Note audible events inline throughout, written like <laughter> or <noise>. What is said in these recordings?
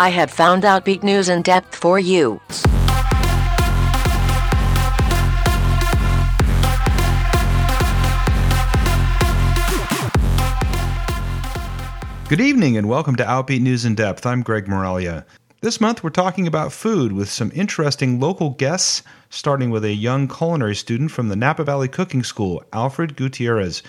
I have found Outbeat News in depth for you. Good evening and welcome to Outbeat News in Depth. I'm Greg Moralia. This month we're talking about food with some interesting local guests, starting with a young culinary student from the Napa Valley Cooking School, Alfred Gutierrez.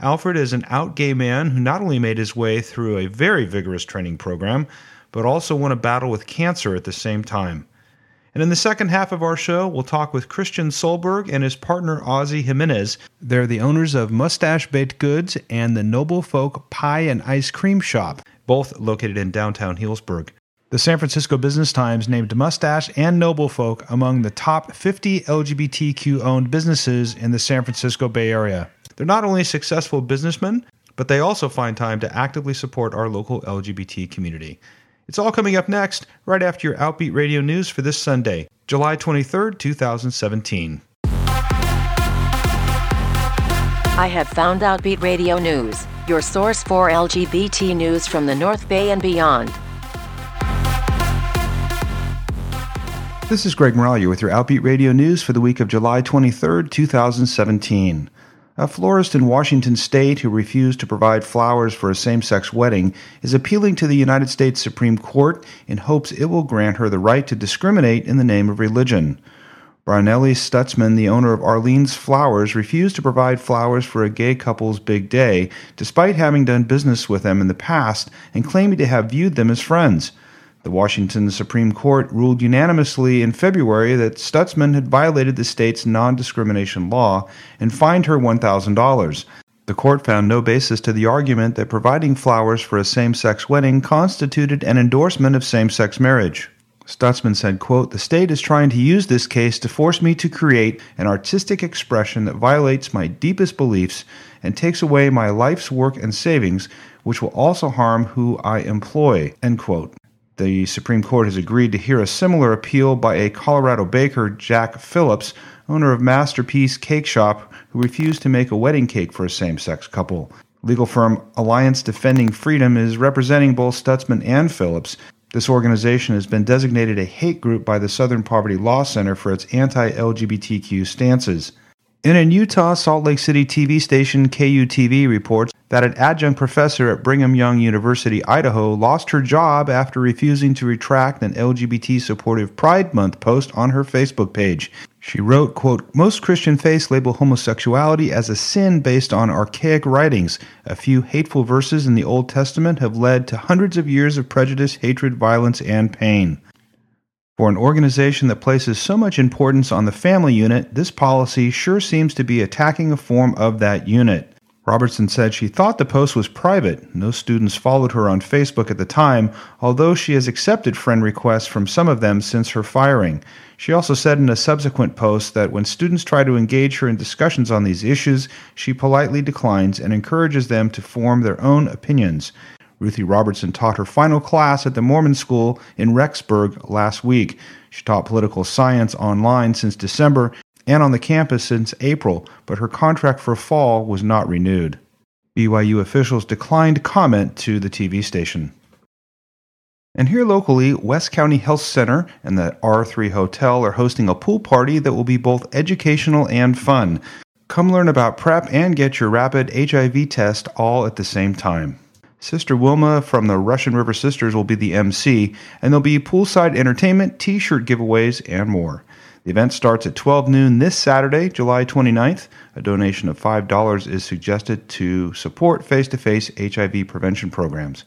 Alfred is an out gay man who not only made his way through a very vigorous training program, but also won a battle with cancer at the same time. And in the second half of our show, we'll talk with Christian Sullberg and his partner Ozzy Jimenez. They're the owners of Mustache Baked Goods and the Noble Folk Pie and Ice Cream Shop, both located in downtown Healdsburg. The San Francisco Business Times named Mustache and Noble Folk among the top 50 LGBTQ owned businesses in the San Francisco Bay Area. They're not only successful businessmen, but they also find time to actively support our local LGBT community. It's all coming up next, right after your Outbeat Radio News for this Sunday, July 23rd, 2017. I have found Outbeat Radio News, your source for LGBT news from the North Bay and beyond. This is Greg Moralia with your Outbeat Radio News for the week of July 23rd, 2017. A florist in Washington state who refused to provide flowers for a same sex wedding is appealing to the United States Supreme Court in hopes it will grant her the right to discriminate in the name of religion. Barronelle Stutzman, the owner of Arlene's Flowers, refused to provide flowers for a gay couple's big day, despite having done business with them in the past and claiming to have viewed them as friends. The Washington Supreme Court ruled unanimously in February that Stutzman had violated the state's non discrimination law and fined her $1,000. The court found no basis to the argument that providing flowers for a same sex wedding constituted an endorsement of same sex marriage. Stutzman said, quote, The state is trying to use this case to force me to create an artistic expression that violates my deepest beliefs and takes away my life's work and savings, which will also harm who I employ, end quote. The Supreme Court has agreed to hear a similar appeal by a Colorado baker, Jack Phillips, owner of Masterpiece Cake Shop, who refused to make a wedding cake for a same sex couple. Legal firm Alliance Defending Freedom is representing both Stutzman and Phillips. This organization has been designated a hate group by the Southern Poverty Law Center for its anti LGBTQ stances. In in Utah, Salt Lake City TV station KUTV reports that an adjunct professor at Brigham Young University, Idaho, lost her job after refusing to retract an LGBT supportive Pride Month post on her Facebook page. She wrote, quote, Most Christian faiths label homosexuality as a sin based on archaic writings. A few hateful verses in the Old Testament have led to hundreds of years of prejudice, hatred, violence, and pain. For an organization that places so much importance on the family unit, this policy sure seems to be attacking a form of that unit. Robertson said she thought the post was private. No students followed her on Facebook at the time, although she has accepted friend requests from some of them since her firing. She also said in a subsequent post that when students try to engage her in discussions on these issues, she politely declines and encourages them to form their own opinions. Ruthie Robertson taught her final class at the Mormon School in Rexburg last week. She taught political science online since December and on the campus since April, but her contract for fall was not renewed. BYU officials declined comment to the TV station. And here locally, West County Health Center and the R3 Hotel are hosting a pool party that will be both educational and fun. Come learn about PrEP and get your rapid HIV test all at the same time. Sister Wilma from the Russian River Sisters will be the MC, and there'll be poolside entertainment, t shirt giveaways, and more. The event starts at 12 noon this Saturday, July 29th. A donation of $5 is suggested to support face to face HIV prevention programs.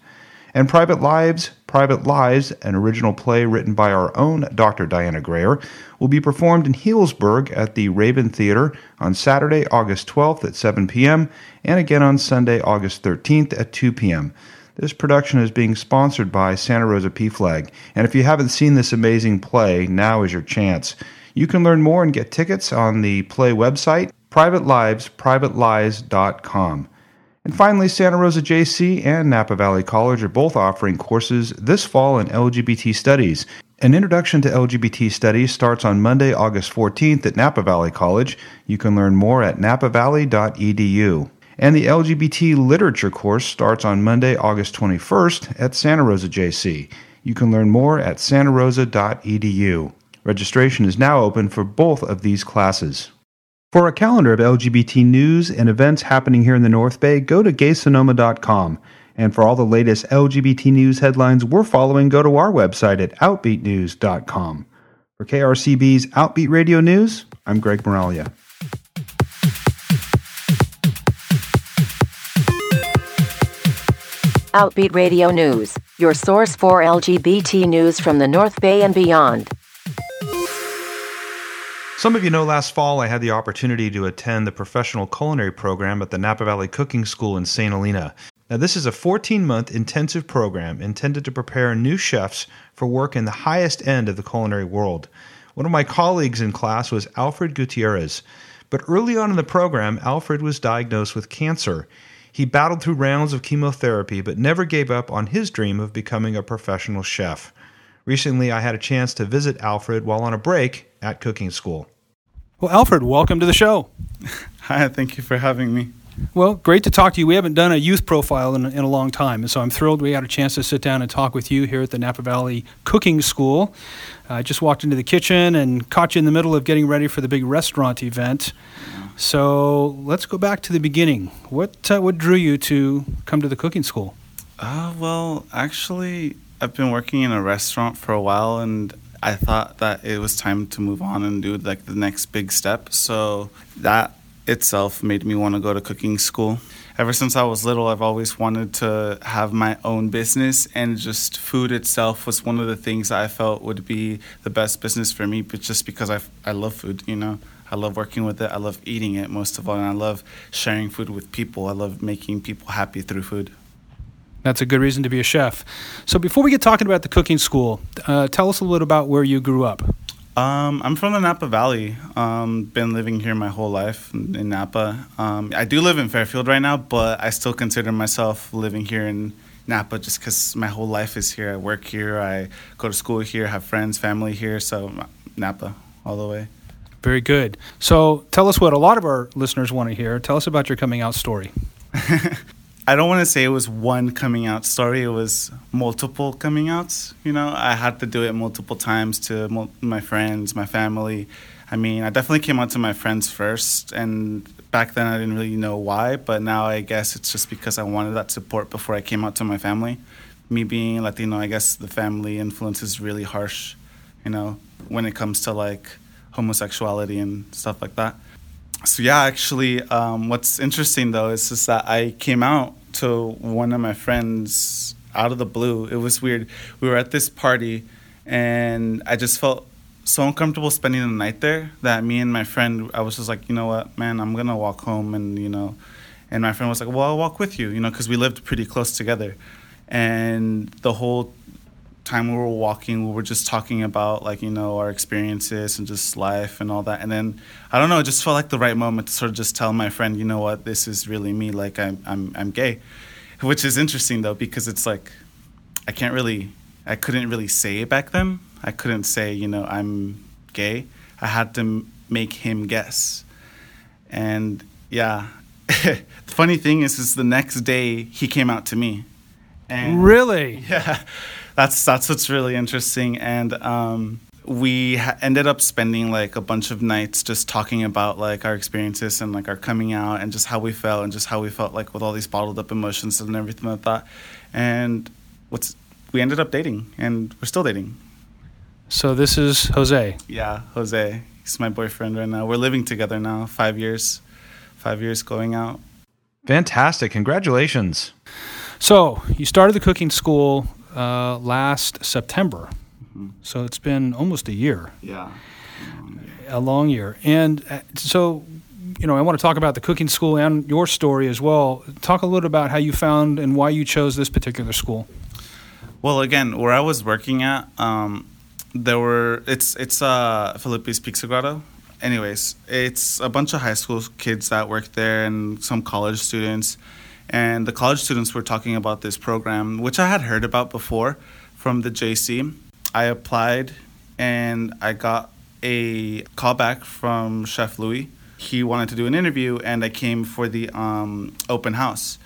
And Private Lives, Private Lives, an original play written by our own Dr. Diana Grayer, will be performed in Healdsburg at the Raven Theater on Saturday, August 12th at 7 p.m., and again on Sunday, August 13th at 2 p.m. This production is being sponsored by Santa Rosa PFLAG, and if you haven't seen this amazing play, now is your chance. You can learn more and get tickets on the play website, privatelivesprivatelies.com. And finally, Santa Rosa JC and Napa Valley College are both offering courses this fall in LGBT studies. An introduction to LGBT studies starts on Monday, August 14th at Napa Valley College. You can learn more at napavalley.edu. And the LGBT literature course starts on Monday, August 21st at Santa Rosa JC. You can learn more at santarosa.edu. Registration is now open for both of these classes. For a calendar of LGBT news and events happening here in the North Bay, go to gaysonoma.com. And for all the latest LGBT news headlines we're following, go to our website at outbeatnews.com. For KRCB's Outbeat Radio News, I'm Greg Moralia. Outbeat Radio News, your source for LGBT news from the North Bay and beyond. Some of you know last fall I had the opportunity to attend the professional culinary program at the Napa Valley Cooking School in St. Helena. Now, this is a 14 month intensive program intended to prepare new chefs for work in the highest end of the culinary world. One of my colleagues in class was Alfred Gutierrez. But early on in the program, Alfred was diagnosed with cancer. He battled through rounds of chemotherapy, but never gave up on his dream of becoming a professional chef. Recently, I had a chance to visit Alfred while on a break at cooking school. Well, Alfred, welcome to the show. <laughs> Hi, thank you for having me. Well, great to talk to you. We haven't done a youth profile in, in a long time, and so I'm thrilled we had a chance to sit down and talk with you here at the Napa Valley Cooking School. I just walked into the kitchen and caught you in the middle of getting ready for the big restaurant event. So let's go back to the beginning. What uh, what drew you to come to the cooking school? Uh, well, actually, I've been working in a restaurant for a while, and I thought that it was time to move on and do like the next big step. So that itself made me want to go to cooking school. Ever since I was little, I've always wanted to have my own business, and just food itself was one of the things I felt would be the best business for me. But just because I, I love food, you know, I love working with it, I love eating it most of all, and I love sharing food with people. I love making people happy through food. That's a good reason to be a chef. So, before we get talking about the cooking school, uh, tell us a little bit about where you grew up. Um, I'm from the Napa Valley. Um, been living here my whole life in, in Napa. Um, I do live in Fairfield right now, but I still consider myself living here in Napa just because my whole life is here. I work here, I go to school here, have friends, family here. So Napa all the way. Very good. So tell us what a lot of our listeners want to hear. Tell us about your coming out story. <laughs> I don't want to say it was one coming out story. It was multiple coming outs. You know, I had to do it multiple times to mul- my friends, my family. I mean, I definitely came out to my friends first, and back then I didn't really know why. But now I guess it's just because I wanted that support before I came out to my family. Me being Latino, I guess the family influence is really harsh. You know, when it comes to like homosexuality and stuff like that so yeah, actually, um, what's interesting though is just that I came out to one of my friends out of the blue. It was weird. We were at this party, and I just felt so uncomfortable spending the night there that me and my friend, I was just like, you know what, man, I'm gonna walk home, and you know, and my friend was like, well, I'll walk with you, you know, because we lived pretty close together, and the whole time we were walking, we were just talking about like you know our experiences and just life and all that. And then I don't know, it just felt like the right moment to sort of just tell my friend, you know what, this is really me. Like I'm I'm I'm gay, which is interesting though because it's like I can't really, I couldn't really say it back then. I couldn't say you know I'm gay. I had to make him guess, and yeah. <laughs> the funny thing is, is the next day he came out to me. And really? <laughs> Yeah that's that's what's really interesting. And um, we ha- ended up spending like a bunch of nights just talking about like our experiences and like our coming out and just how we felt and just how we felt like with all these bottled up emotions and everything like that. And what's we ended up dating and we're still dating. So this is Jose. Yeah, Jose. He's my boyfriend right now. We're living together now, five years, five years going out. Fantastic! Congratulations. So you started the cooking school uh, last September. Mm-hmm. So it's been almost a year. Yeah. A long year. And uh, so, you know, I want to talk about the cooking school and your story as well. Talk a little about how you found and why you chose this particular school. Well, again, where I was working at, um, there were it's it's uh, Filippi's Pizza Grotto. Anyways, it's a bunch of high school kids that work there and some college students and the college students were talking about this program, which I had heard about before from the JC. I applied and I got a call back from Chef Louis. He wanted to do an interview, and I came for the um, open house.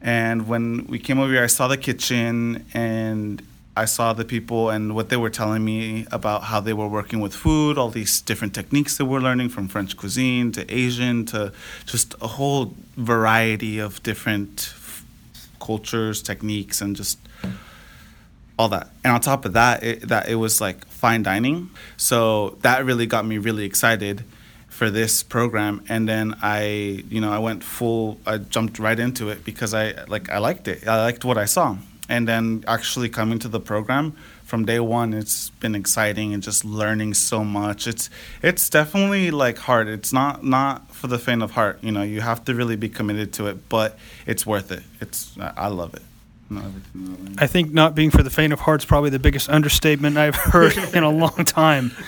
And when we came over here, I saw the kitchen, and I saw the people and what they were telling me about how they were working with food, all these different techniques that we're learning from French cuisine to Asian to just a whole variety of different f- cultures, techniques, and just all that. And on top of that, it, that it was like fine dining. So that really got me really excited for this program. And then I, you know, I went full. I jumped right into it because I like I liked it. I liked what I saw. And then actually coming to the program from day one, it's been exciting and just learning so much. It's it's definitely like hard. It's not not for the faint of heart. You know, you have to really be committed to it, but it's worth it. It's I love it. I think not being for the faint of heart is probably the biggest understatement I've <laughs> heard in a long time. <laughs>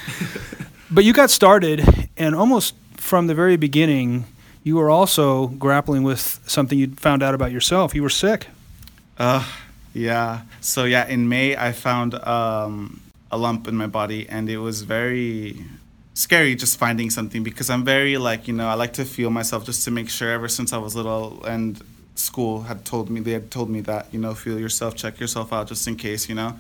But you got started, and almost from the very beginning, you were also grappling with something you found out about yourself. You were sick. Uh, yeah. So yeah, in May I found um, a lump in my body, and it was very scary just finding something because I'm very like you know I like to feel myself just to make sure. Ever since I was little, and school had told me they had told me that you know feel yourself check yourself out just in case you know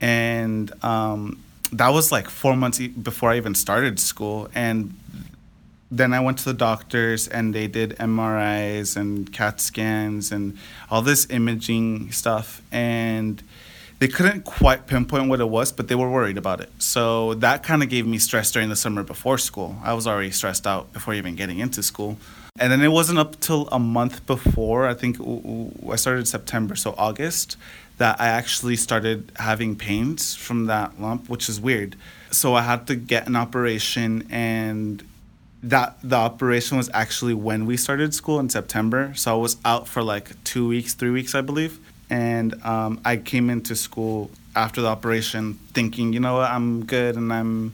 and um, that was like four months before i even started school and then i went to the doctors and they did mris and cat scans and all this imaging stuff and they couldn't quite pinpoint what it was but they were worried about it. So that kind of gave me stress during the summer before school. I was already stressed out before even getting into school. And then it wasn't up till a month before, I think I started September, so August, that I actually started having pains from that lump, which is weird. So I had to get an operation and that the operation was actually when we started school in September. So I was out for like two weeks, three weeks, I believe. And um, I came into school after the operation thinking, you know what, I'm good and I'm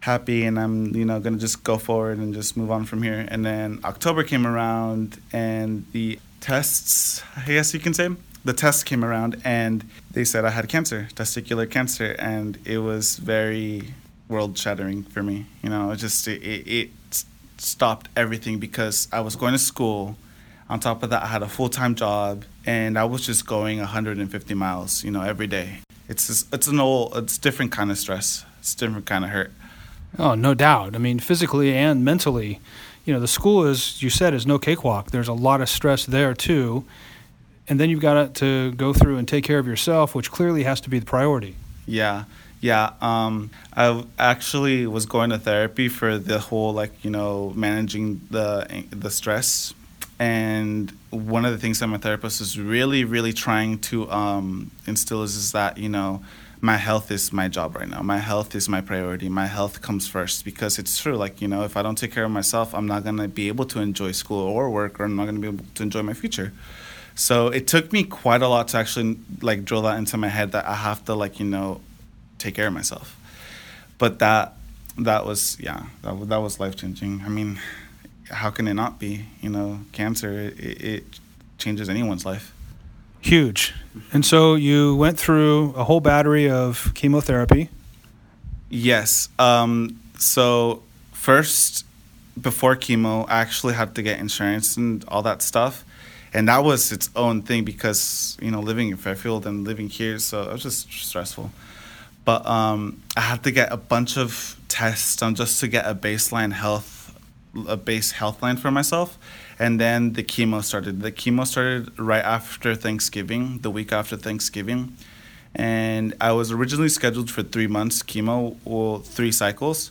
happy and I'm, you know, gonna just go forward and just move on from here. And then October came around and the tests, I guess you can say, the tests came around and they said I had cancer, testicular cancer, and it was very world shattering for me. You know, it just it, it stopped everything because I was going to school. On top of that, I had a full time job, and I was just going 150 miles, you know, every day. It's just, it's an old, it's different kind of stress. It's different kind of hurt. Oh, no doubt. I mean, physically and mentally, you know, the school is, you said, is no cakewalk. There's a lot of stress there too, and then you've got to go through and take care of yourself, which clearly has to be the priority. Yeah, yeah. Um, I actually was going to therapy for the whole like you know managing the the stress, and one of the things that my therapist is really really trying to um, instill is, is that you know my health is my job right now. My health is my priority. My health comes first because it's true. Like, you know, if I don't take care of myself, I'm not going to be able to enjoy school or work, or I'm not going to be able to enjoy my future. So it took me quite a lot to actually like drill that into my head that I have to like, you know, take care of myself. But that, that was, yeah, that, that was life changing. I mean, how can it not be? You know, cancer, it, it changes anyone's life. Huge. And so you went through a whole battery of chemotherapy. Yes. Um, so first, before chemo, I actually had to get insurance and all that stuff, and that was its own thing because you know living in Fairfield and living here, so it was just stressful. But um, I had to get a bunch of tests done just to get a baseline health, a base health line for myself and then the chemo started. The chemo started right after Thanksgiving, the week after Thanksgiving, and I was originally scheduled for three months chemo, or three cycles,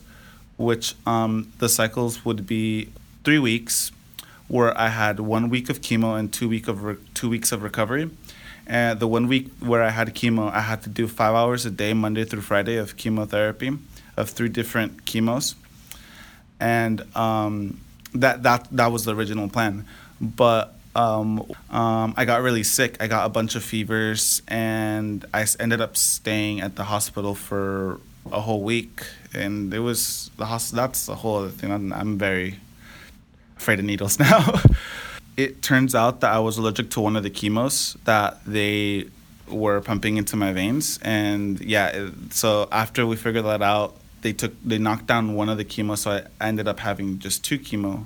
which um, the cycles would be three weeks, where I had one week of chemo and two week of re- two weeks of recovery. And the one week where I had chemo, I had to do five hours a day, Monday through Friday, of chemotherapy, of three different chemos, and um, that that that was the original plan, but um, um, I got really sick. I got a bunch of fevers, and I ended up staying at the hospital for a whole week. And it was the hospital. That's a whole other thing. I'm, I'm very afraid of needles <laughs> now. It turns out that I was allergic to one of the chemos that they were pumping into my veins, and yeah. So after we figured that out, they took they knocked down one of the chemo, so I ended up having just two chemo,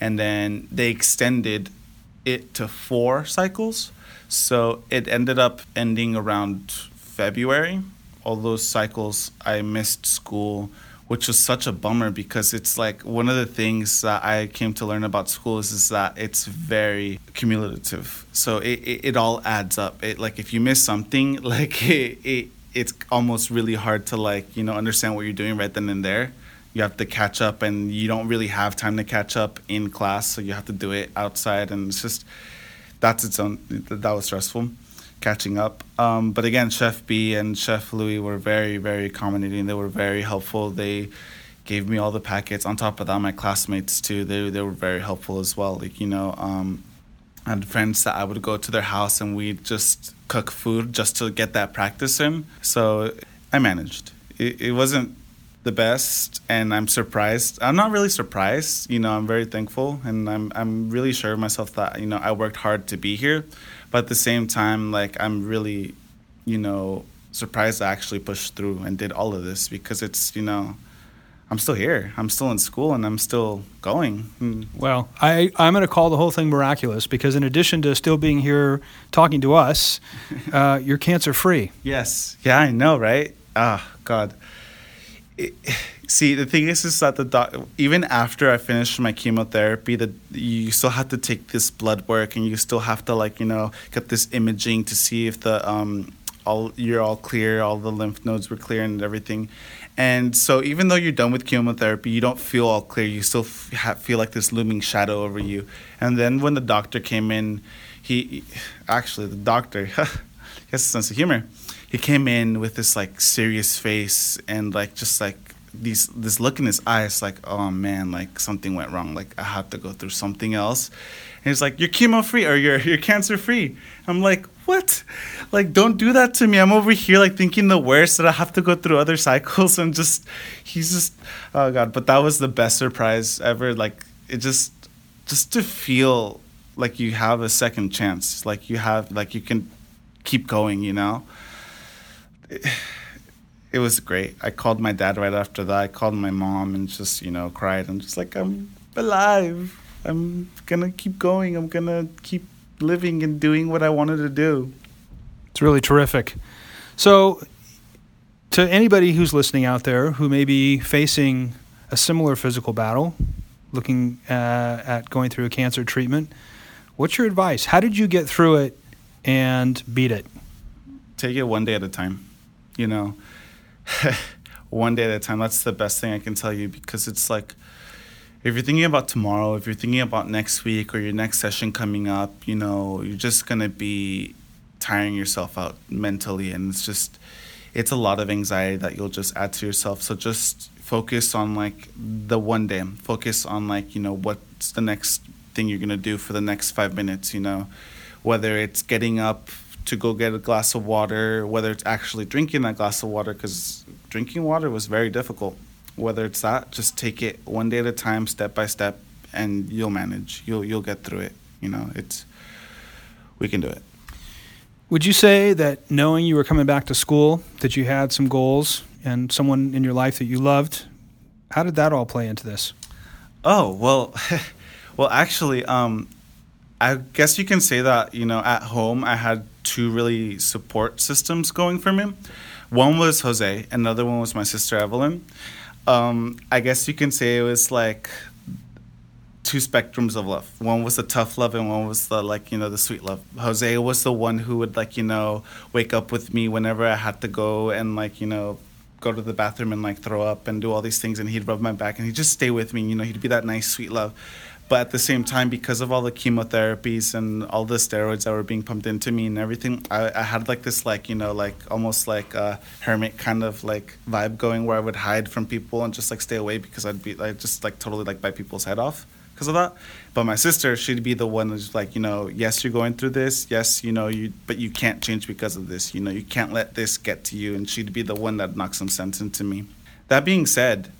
and then they extended it to four cycles. So it ended up ending around February. All those cycles, I missed school, which was such a bummer because it's like one of the things that I came to learn about school is, is that it's very cumulative. So it, it, it all adds up. It like if you miss something, <laughs> like it, it it's almost really hard to like you know understand what you're doing right then and there you have to catch up and you don't really have time to catch up in class so you have to do it outside and it's just that's its own that was stressful catching up um, but again chef b and chef louis were very very accommodating they were very helpful they gave me all the packets on top of that my classmates too they, they were very helpful as well like you know um, I had friends that I would go to their house and we'd just cook food just to get that practice in. So I managed. It, it wasn't the best and I'm surprised. I'm not really surprised, you know, I'm very thankful and I'm I'm really sure of myself that, you know, I worked hard to be here. But at the same time, like I'm really, you know, surprised I actually pushed through and did all of this because it's, you know, I'm still here. I'm still in school and I'm still going. Hmm. Well, I, I'm going to call the whole thing miraculous because, in addition to still being here talking to us, <laughs> uh, you're cancer free. Yes. Yeah, I know, right? Ah, God. It, see, the thing is, is that the doc, even after I finished my chemotherapy, that you still have to take this blood work and you still have to, like, you know, get this imaging to see if the, um, all you're all clear, all the lymph nodes were clear and everything. And so, even though you're done with chemotherapy, you don't feel all clear. You still f- feel like this looming shadow over you. And then, when the doctor came in, he actually, the doctor, he has a sense of humor. He came in with this like serious face and like just like these this look in his eyes, like, oh man, like something went wrong. Like I have to go through something else. And he's like, you're chemo free or you're you're cancer free. I'm like, what? Like, don't do that to me. I'm over here like thinking the worst that I have to go through other cycles <laughs> and just he's just oh god. But that was the best surprise ever. Like it just just to feel like you have a second chance. Like you have like you can keep going. You know. It, was great. I called my dad right after that. I called my mom and just, you know, cried. I'm just like, I'm alive. I'm gonna keep going. I'm gonna keep living and doing what I wanted to do. It's really terrific. So, to anybody who's listening out there who may be facing a similar physical battle, looking uh, at going through a cancer treatment, what's your advice? How did you get through it and beat it? Take it one day at a time. You know, <laughs> one day at a time. That's the best thing I can tell you because it's like if you're thinking about tomorrow, if you're thinking about next week or your next session coming up, you know, you're just going to be tiring yourself out mentally. And it's just, it's a lot of anxiety that you'll just add to yourself. So just focus on like the one day, focus on like, you know, what's the next thing you're going to do for the next five minutes, you know, whether it's getting up to go get a glass of water, whether it's actually drinking that glass of water, because drinking water was very difficult whether it's that, just take it one day at a time, step by step, and you'll manage. You'll you'll get through it. You know, it's we can do it. Would you say that knowing you were coming back to school, that you had some goals and someone in your life that you loved, how did that all play into this? Oh well, <laughs> well actually, um, I guess you can say that you know at home I had two really support systems going for me. One was Jose, another one was my sister Evelyn um, I guess you can say it was like two spectrums of love. One was the tough love, and one was the like you know the sweet love. Jose was the one who would like you know wake up with me whenever I had to go and like you know go to the bathroom and like throw up and do all these things, and he'd rub my back and he'd just stay with me. You know, he'd be that nice sweet love. But at the same time, because of all the chemotherapies and all the steroids that were being pumped into me and everything, I, I had like this like you know like almost like a hermit kind of like vibe going where I would hide from people and just like stay away because I'd be like just like totally like bite people's head off because of that. But my sister, she'd be the one who's like, you know, yes, you're going through this. Yes, you know, you, but you can't change because of this. You know, you can't let this get to you. And she'd be the one that knocks some sense into me. That being said,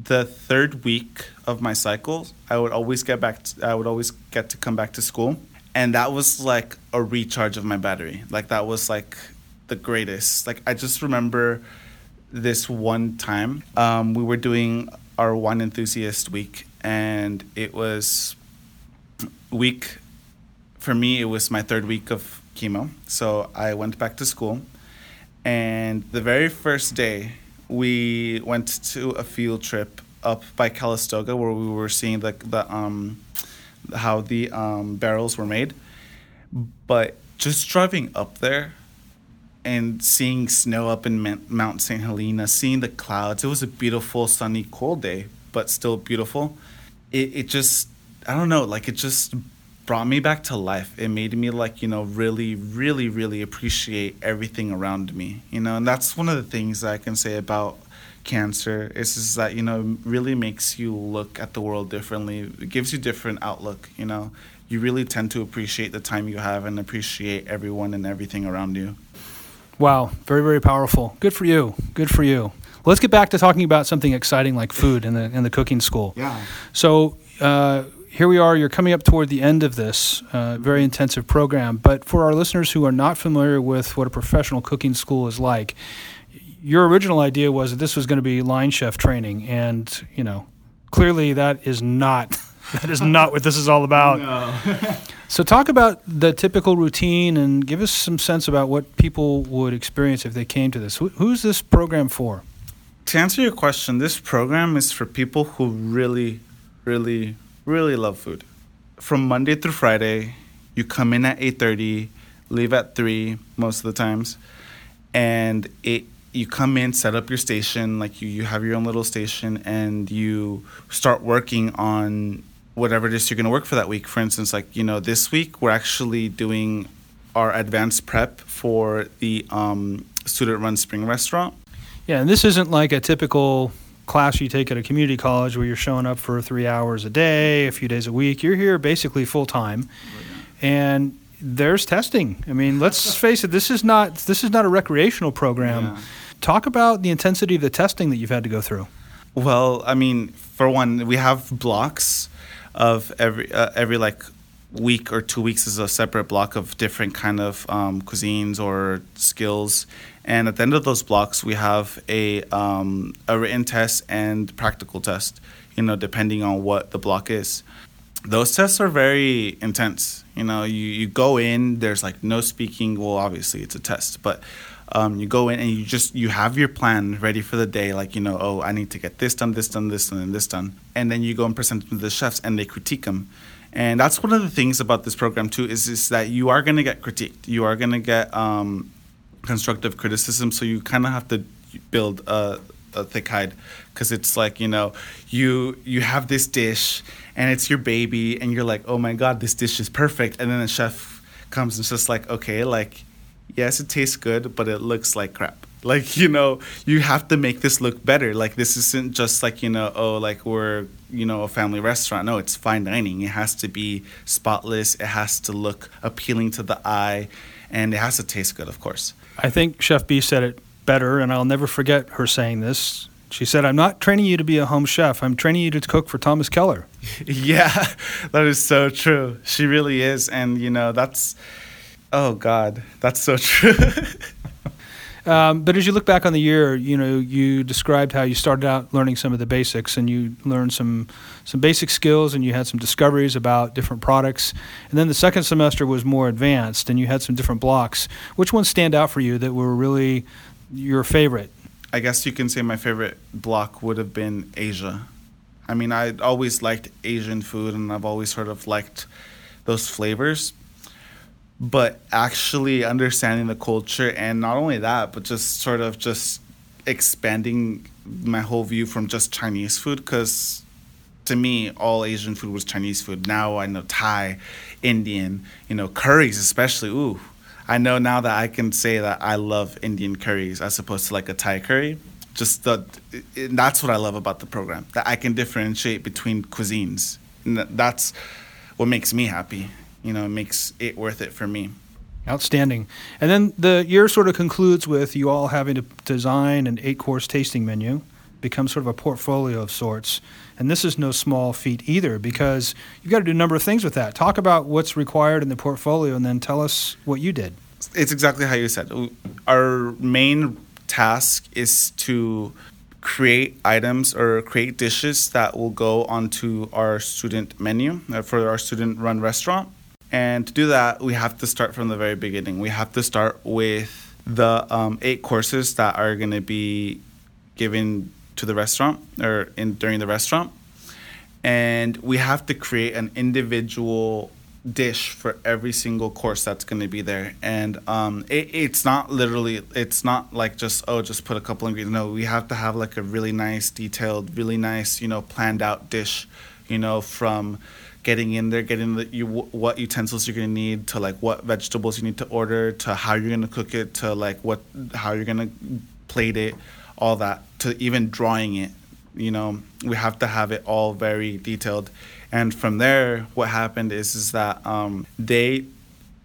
the third week of my cycle, I would always get back. To, I would always get to come back to school, and that was like a recharge of my battery. Like that was like the greatest. Like I just remember this one time um, we were doing our wine enthusiast week, and it was week for me, it was my third week of chemo. So I went back to school. And the very first day, we went to a field trip up by Calistoga where we were seeing the, the um, how the um, barrels were made. But just driving up there and seeing snow up in Mount St. Helena, seeing the clouds, it was a beautiful, sunny, cold day, but still beautiful. It, it just, I don't know, like it just brought me back to life. It made me like, you know, really, really, really appreciate everything around me, you know, and that's one of the things that I can say about cancer is, is that, you know, really makes you look at the world differently. It gives you different outlook, you know. You really tend to appreciate the time you have and appreciate everyone and everything around you. Wow, very, very powerful. Good for you. Good for you. Let's get back to talking about something exciting like food in the in the cooking school. Yeah. So uh, here we are. You're coming up toward the end of this uh, very intensive program. But for our listeners who are not familiar with what a professional cooking school is like, your original idea was that this was going to be line chef training, and you know, clearly that is not <laughs> that is not what this is all about. No. <laughs> so talk about the typical routine and give us some sense about what people would experience if they came to this. Who, who's this program for? To answer your question, this program is for people who really, really, really love food. From Monday through Friday, you come in at 8:30, leave at 3 most of the times, and it you come in, set up your station, like you, you have your own little station, and you start working on whatever it is you're going to work for that week. For instance, like, you know, this week we're actually doing our advanced prep for the um, student run spring restaurant. Yeah, and this isn't like a typical class you take at a community college where you're showing up for three hours a day, a few days a week. You're here basically full time. And there's testing. I mean, let's <laughs> face it. This is not this is not a recreational program. Yeah. Talk about the intensity of the testing that you've had to go through. Well, I mean, for one, we have blocks of every uh, every like week or two weeks is a separate block of different kind of um, cuisines or skills. And at the end of those blocks we have a um, a written test and practical test you know depending on what the block is. Those tests are very intense you know you, you go in there's like no speaking. Well obviously it's a test but um, you go in and you just you have your plan ready for the day like you know oh i need to get this done this done this done and this done. And then you go and present them to the chefs and they critique them and that's one of the things about this program too is, is that you are going to get critiqued you are going to get um, constructive criticism so you kind of have to build a, a thick hide because it's like you know you you have this dish and it's your baby and you're like oh my god this dish is perfect and then the chef comes and it's just like okay like yes, it tastes good, but it looks like crap. Like, you know, you have to make this look better. Like, this isn't just like, you know, oh, like we're, you know, a family restaurant. No, it's fine dining. It has to be spotless, it has to look appealing to the eye, and it has to taste good, of course. I think Chef B said it better, and I'll never forget her saying this. She said, I'm not training you to be a home chef. I'm training you to cook for Thomas Keller. <laughs> yeah, that is so true. She really is. And, you know, that's Oh God, that's so <laughs> true. Um, but as you look back on the year, you know, you described how you started out learning some of the basics, and you learned some some basic skills, and you had some discoveries about different products. And then the second semester was more advanced, and you had some different blocks. Which ones stand out for you that were really your favorite? I guess you can say my favorite block would have been Asia. I mean, I always liked Asian food, and I've always sort of liked those flavors but actually understanding the culture and not only that but just sort of just expanding my whole view from just chinese food because to me all asian food was chinese food. Now i know thai indian you know curries especially. Ooh i know now that i can say that i love indian curries as opposed to like a thai curry. Just the it, that's what i love about the program that i can differentiate between cuisines. And that's what makes me happy you know, it makes it worth it for me. Outstanding. And then the year sort of concludes with you all having to design an eight course tasting menu, become sort of a portfolio of sorts. And this is no small feat either because you've got to do a number of things with that. Talk about what's required in the portfolio and then tell us what you did. It's exactly how you said. Our main task is to create items or create dishes that will go onto our student menu uh, for our student run restaurant And to do that, we have to start from the very beginning. We have to start with the um, eight courses that are going to be given to the restaurant or in during the restaurant, and we have to create an individual dish for every single course that's going to be there. And um, it, it's not literally it's not like just oh just put a couple ingredients. No we have to have like a really nice detailed really nice you know planned out dish you know from getting in there getting the you what utensils you're to need to like what vegetables you need to order to how you're to cook it to like what how you're to plate it all that to even drawing it you know we have to have it all very detailed and from there, what happened is is that um, they,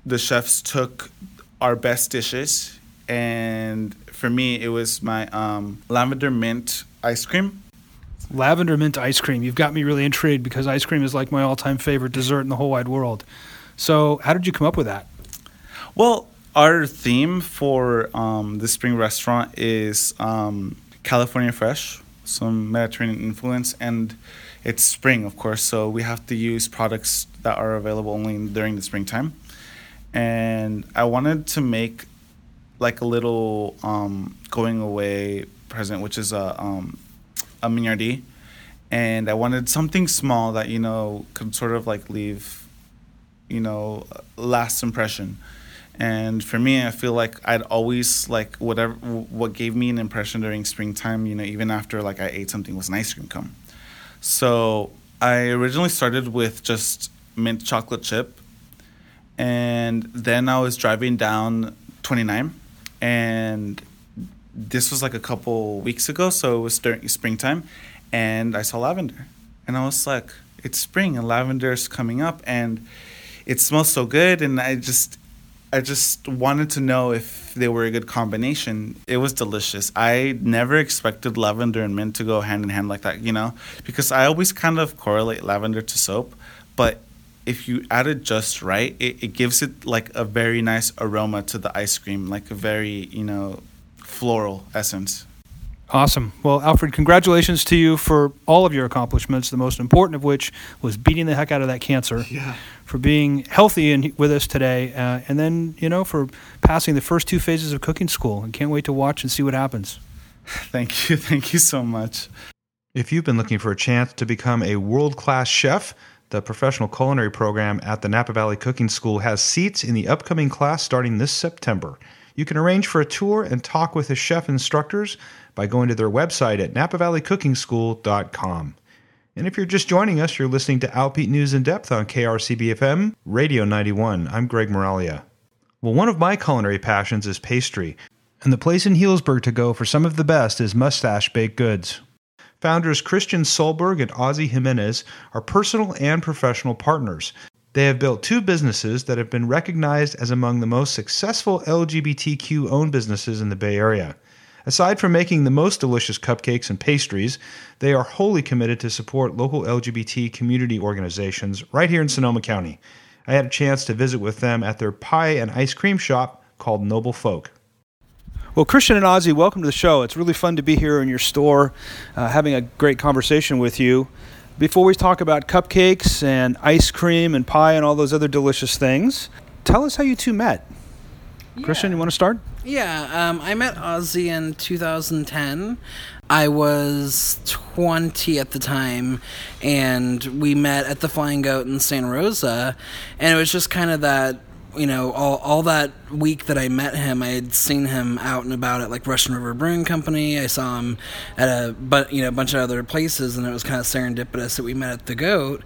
the chefs took our best dishes, and for me, it was my um, lavender mint ice cream. Lavender mint ice cream. You've got me really intrigued because ice cream is like my all-time favorite dessert in the whole wide world. So, how did you come up with that? Well, our theme for um, the spring restaurant is um, California fresh, some Mediterranean influence, and it's spring, of course, so we have to use products that are available only during the springtime. And I wanted to make like a little um, going away present, which is a um, a mignardise, and I wanted something small that you know could sort of like leave, you know, last impression. And for me, I feel like I'd always like whatever what gave me an impression during springtime. You know, even after like I ate something was an ice cream cone. So I originally started with just mint chocolate chip, and then I was driving down 29, and this was like a couple weeks ago, so it was during springtime, and I saw lavender, and I was like, it's spring and lavender's coming up, and it smells so good, and I just I just wanted to know if they were a good combination. It was delicious. I never expected lavender and mint to go hand in hand like that, you know, because I always kind of correlate lavender to soap, but if you add it just right, it, it gives it like a very nice aroma to the ice cream, like a very, you know, floral essence. Awesome. Well, Alfred, congratulations to you for all of your accomplishments, the most important of which was beating the heck out of that cancer. <laughs> Yeah. For being healthy and with us today, uh, and then, you know, for passing the first two phases of cooking school. And can't wait to watch and see what happens. <laughs> Thank you. <laughs> Thank you so much. If you've been looking for a chance to become a world class chef, the professional culinary program at the Napa Valley Cooking School has seats in the upcoming class starting this September. You can arrange for a tour and talk with the chef instructors by going to their website at napavalleycookingschool.com. And if you're just joining us, you're listening to Outbeat News in Depth on KRCB FM, Radio 91. I'm Greg Moralia. Well, one of my culinary passions is pastry, and the place in Healdsburg to go for some of the best is Mustache Baked Goods. Founders Christian Sullberg and Ozzy Jimenez are personal and professional partners. They have built two businesses that have been recognized as among the most successful LGBTQ owned businesses in the Bay Area. Aside from making the most delicious cupcakes and pastries, they are wholly committed to support local LGBT community organizations right here in Sonoma County. I had a chance to visit with them at their pie and ice cream shop called Noble Folk. Well, Christian and Ozzy, welcome to the show. It's really fun to be here in your store, uh, having a great conversation with you. Before we talk about cupcakes and ice cream and pie and all those other delicious things, tell us how you two met. Yeah. Christian, you want to start? Yeah, um, I met Ozzy in 2010. I was 20 at the time, and we met at the Flying Goat in Santa Rosa, and it was just kind of that you know, all, all that week that I met him, I had seen him out and about at like Russian River Brewing Company. I saw him at a but you know a bunch of other places, and it was kind of serendipitous that we met at the Goat.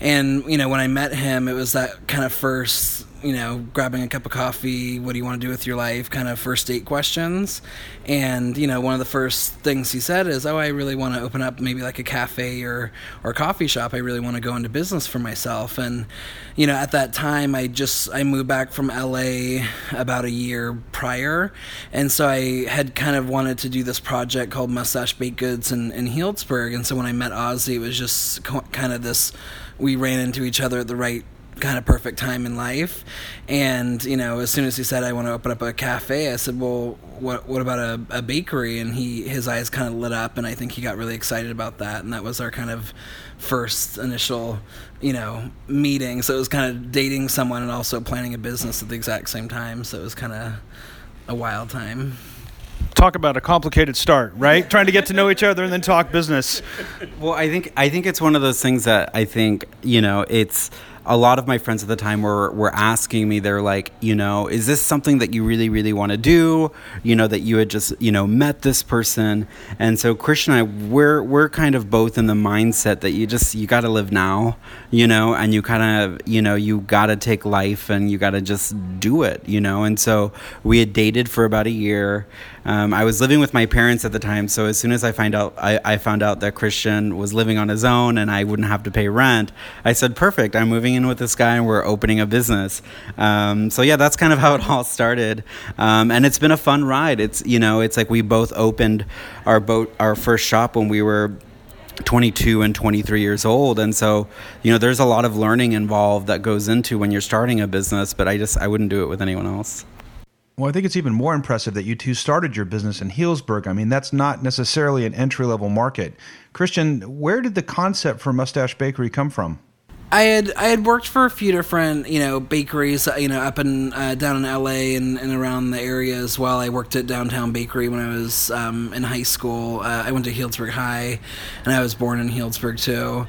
And you know, when I met him, it was that kind of first you know, grabbing a cup of coffee, what do you want to do with your life, kind of first date questions. And, you know, one of the first things he said is, Oh, I really want to open up maybe like a cafe or, or coffee shop. I really want to go into business for myself. And, you know, at that time, I just, I moved back from LA about a year prior. And so I had kind of wanted to do this project called Mustache Baked Goods in, in Healdsburg. And so when I met Ozzy, it was just kind of this, we ran into each other at the right kind of perfect time in life. And you know, as soon as he said I want to open up a cafe, I said, "Well, what what about a, a bakery?" And he his eyes kind of lit up, and I think he got really excited about that. And that was our kind of first initial, you know, meeting. So it was kind of dating someone and also planning a business at the exact same time. So it was kind of a wild time. Talk about a complicated start, right? Trying to get to know each other and then talk business. Well, I think I think it's one of those things that I think you know it's a lot of my friends at the time were were asking me they're like you know is this something that you really really want to do? You know that you had just you know met this person. And so Christian and I we're we're kind of both in the mindset that you just you got to live now you know and you kind of you know you got to take life and you got to just do it you know? And so we had dated for about a year um, I was living with my parents at the time, so as soon as I find out, I, I, found out that Christian was living on his own and I wouldn't have to pay rent. I said, "Perfect, I'm moving in with this guy and we're opening a business." Um, so yeah, that's kind of how it all started, um, and it's been a fun ride. It's you know, it's like we both opened our boat, our first shop when we were 22 and 23 years old and so you know there's a lot of learning involved that goes into when you're starting a business but i just i wouldn't do it with anyone else well, I think it's even more impressive that you two started your business in Healdsburg. I mean, that's not necessarily an entry level market. Christian, where did the concept for Mustache Bakery come from? I had I had worked for a few different you know bakeries uh, you know up in uh, down in L.A. And, and around the area as well. I worked at Downtown Bakery when I was um, in high school. Uh, I went to Healdsburg High, and I was born in Healdsburg too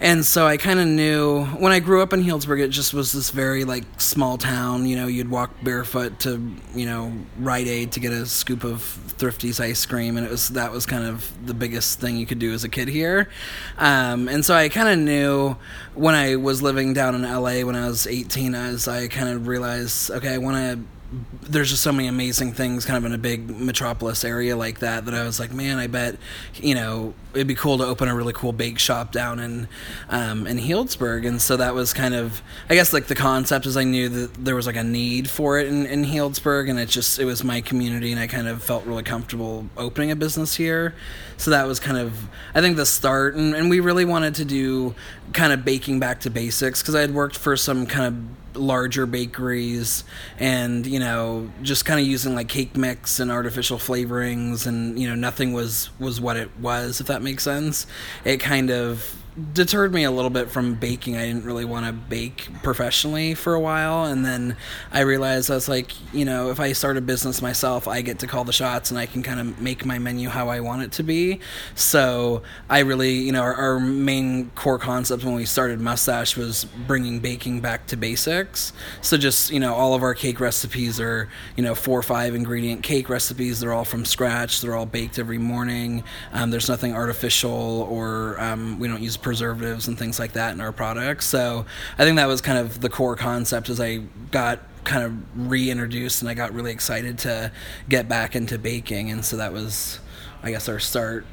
and so I kind of knew when I grew up in Healdsburg, it just was this very like small town. You know, you'd walk barefoot to you know Rite Aid to get a scoop of Thrifty's ice cream, and it was that was kind of the biggest thing you could do as a kid here. Um, and so I kind of knew when I was living down in LA when I was 18, as I kind of realized, okay, I want to there's just so many amazing things kind of in a big metropolis area like that that I was like, man, I bet you know it'd be cool to open a really cool bake shop down in um, in Healdsburg, and so that was kind of I guess like the concept is I knew that there was like a need for it in, in Healdsburg, and it just it was my community, and I kind of felt really comfortable opening a business here, so that was kind of I think the start, and, and we really wanted to do kind of baking back to basics because I had worked for some kind of larger bakeries and you know just kind of using like cake mix and artificial flavorings and you know nothing was was what it was if that makes sense. It kind of deterred me a little bit from baking. I didn't really want to bake professionally for a while, and then I realized I was like, you know, if I start a business myself, I get to call the shots and I can kind of make my menu how I want it to be. So I really, you know, our, our main core concept when we started Mustache was bringing baking back to basics. So just you know, all of our cake recipes are you know four or five ingredient cake recipes. They're all from scratch. They're all baked every morning. Um, there's nothing artificial or um, we don't use preservatives and things like that in our products. So I think that was kind of the core concept as I got kind of reintroduced and I got really excited to get back into baking. And so that was, I guess, our start.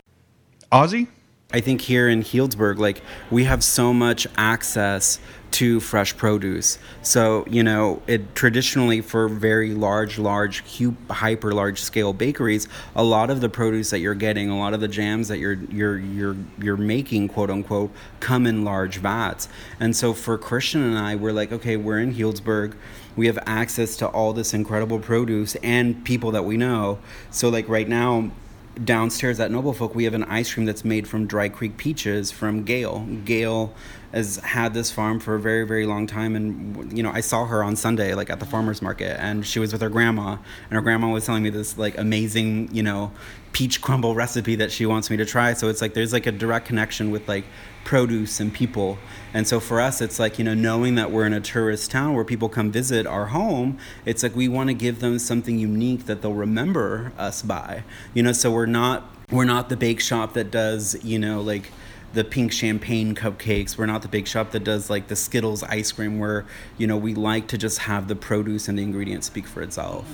Ozzy? I think here in Healdsburg, like we have so much access to fresh produce. So, you know, it traditionally for very large, large, hyper large scale bakeries, a lot of the produce that you're getting, a lot of the jams that you're you're you're you're making, quote unquote, come in large vats. And so for Christian and I, we're like, okay, we're in Healdsburg. We have access to all this incredible produce and people that we know. So like right now, downstairs at Noble Folk, we have an ice cream that's made from Dry Creek peaches from Gail. Gail has had this farm for a very, very long time, and you know, I saw her on Sunday, like at the farmers market, and she was with her grandma, and her grandma was telling me this like amazing, you know, peach crumble recipe that she wants me to try. So it's like there's like a direct connection with like produce and people. And so for us, it's like, you know, knowing that we're in a tourist town where people come visit our home, it's like we want to give them something unique that they'll remember us by. You know, so we're not we're not the bake shop that does, you know, like the pink champagne cupcakes. We're not the bake shop that does like the Skittles ice cream where, you know, we like to just have the produce and the ingredients speak for itself.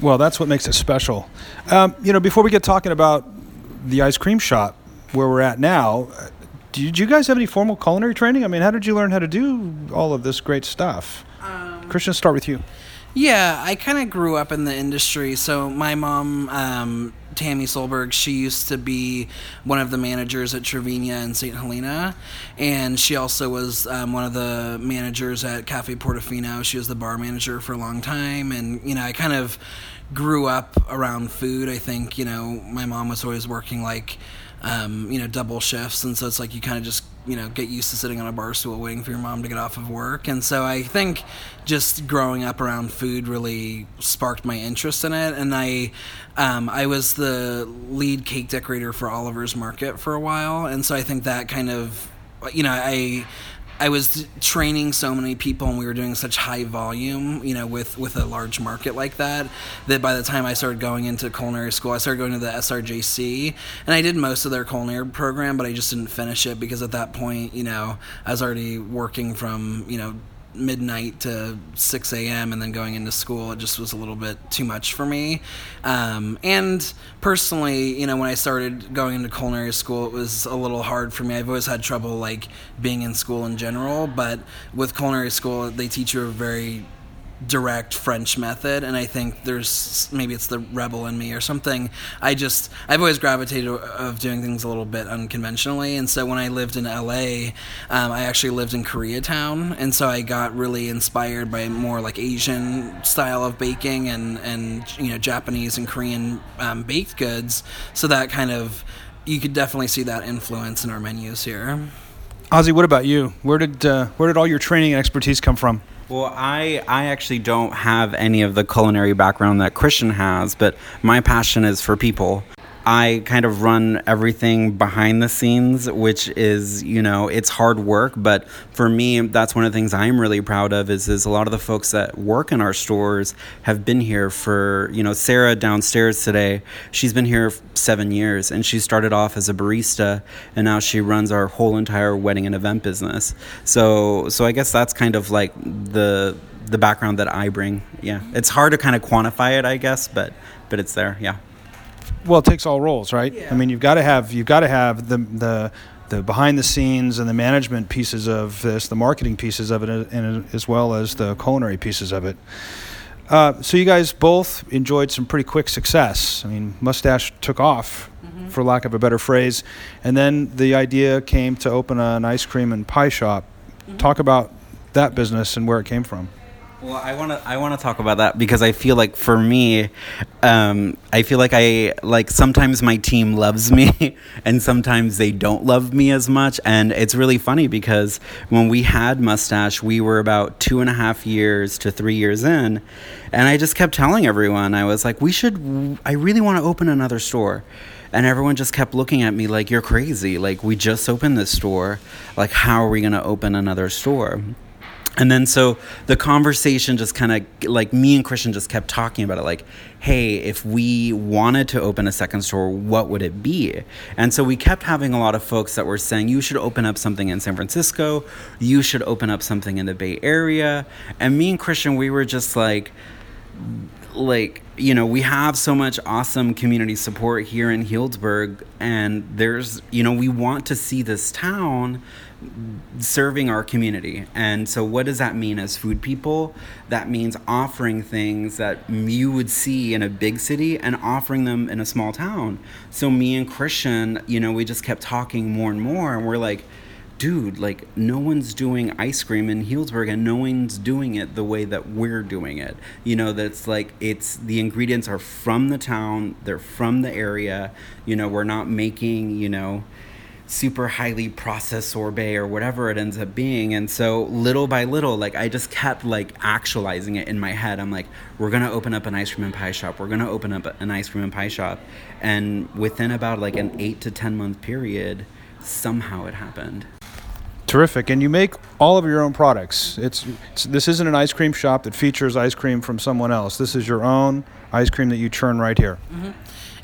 Well, that's what makes it special. Um, you know, before we get talking about the ice cream shop where we're at now, did you guys have any formal culinary training? I mean, how did you learn how to do all of this great stuff? Um, Christian, start with you. Yeah, I kind of grew up in the industry. So my mom, um, Tammy Sullberg, she used to be one of the managers at Tra Vigne and St. Helena, and she also was um, one of the managers at Cafe Portofino. She was the bar manager for a long time, and you know, I kind of grew up around food. I think you know, my mom was always working like um, you know, double shifts, and so it's like you kind of just you know get used to sitting on a bar stool waiting for your mom to get off of work and so i think just growing up around food really sparked my interest in it and i um, i was the lead cake decorator for oliver's market for a while and so i think that kind of you know i I was training so many people, and we were doing such high volume, you know, with with a large market like that, that by the time I started going into culinary school, I started going to the SRJC, and I did most of their culinary program, but I just didn't finish it because at that point, you know, I was already working from you know midnight to 6 a.m. and then going into school, it just was a little bit too much for me. Um, and personally, you know, when I started going into culinary school, it was a little hard for me. I've always had trouble like being in school in general, but with culinary school, they teach you a very direct French method, and I think there's maybe it's the rebel in me or something. I just I've always gravitated of doing things a little bit unconventionally, and so when I lived in LA, um, I actually lived in Koreatown, and so I got really inspired by more like Asian style of baking and and you know Japanese and Korean um, baked goods. So that kind of you could definitely see that influence in our menus here. Ozzy, what about you? Where did uh, where did all your training and expertise come from? Well, I I actually don't have any of the culinary background that Christian has, but my passion is for people. I kind of run everything behind the scenes, which is, you know, it's hard work, but for me, that's one of the things I'm really proud of is, is a lot of the folks that work in our stores have been here for, you know, Sarah downstairs today, she's been here seven years and she started off as a barista and now she runs our whole entire wedding and event business. So, so I guess that's kind of like the, the background that I bring. Yeah. It's hard to kind of quantify it, I guess, but, but it's there. Yeah well, it takes all roles, right? Yeah. I mean, you've got to have you've got to have the the the behind the scenes and the management pieces of this, the marketing pieces of it, and as well as the culinary pieces of it. Uh, so you guys both enjoyed some pretty quick success. I mean, Mustache took off, mm-hmm. for lack of a better phrase, and then the idea came to open an ice cream and pie shop. Mm-hmm. Talk about that business and where it came from. Well, I want to I want to talk about that because I feel like for me, um, I feel like I like sometimes my team loves me <laughs> and sometimes they don't love me as much, and it's really funny because when we had Mustache, we were about two and a half years to three years in, and I just kept telling everyone I was like, we should, I really want to open another store. And everyone just kept looking at me like, you're crazy. Like, we just opened this store. Like, how are we going to open another store? And then so the conversation just kind of like me and christian just kept talking about it like hey if we wanted to open a second store what would it be? And so we kept having a lot of folks that were saying you should open up something in san francisco you should open up something in the bay area. And me and christian we were just like like you know we have so much awesome community support here in healdsburg and there's you know we want to see this town serving our community. And so, what does that mean as food people? That means offering things that you would see in a big city and offering them in a small town. So, me and Christian, you know, we just kept talking more and more, and we're like, dude, like, no one's doing ice cream in Healdsburg and no one's doing it the way that we're doing it. You know, that's like, it's the ingredients are from the town, they're from the area. You know, we're not making, you know, super highly processed sorbet or whatever it ends up being. And so little by little like i just kept like actualizing it in my head. I'm like we're going to open up an ice cream and pie shop. We're going to open up an ice cream and pie shop. And within about like an 8 to 10 month period somehow it happened. Terrific. And you make all of your own products. It's, it's, this isn't an ice cream shop that features ice cream from someone else. This is your own ice cream that you churn right here. Mm-hmm.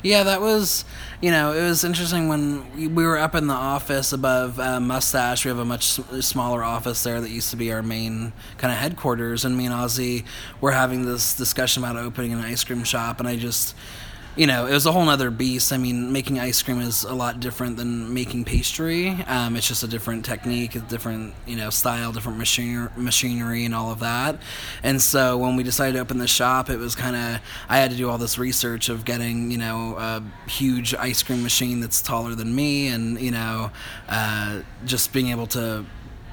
Yeah, that was, you know, it was interesting when we were up in the office above uh, Mustache. We have a much smaller office there that used to be our main kind of headquarters. And me and Ozzy were having this discussion about opening an ice cream shop. And I just, you know, it was a whole other beast. I mean, making ice cream is a lot different than making pastry. Um, it's just a different technique, a different, you know, style, different machinery, machinery, and all of that. And so when we decided to open the shop, it was kind of I had to do all this research of getting, you know, a huge ice cream machine that's taller than me, and you know, uh, just being able to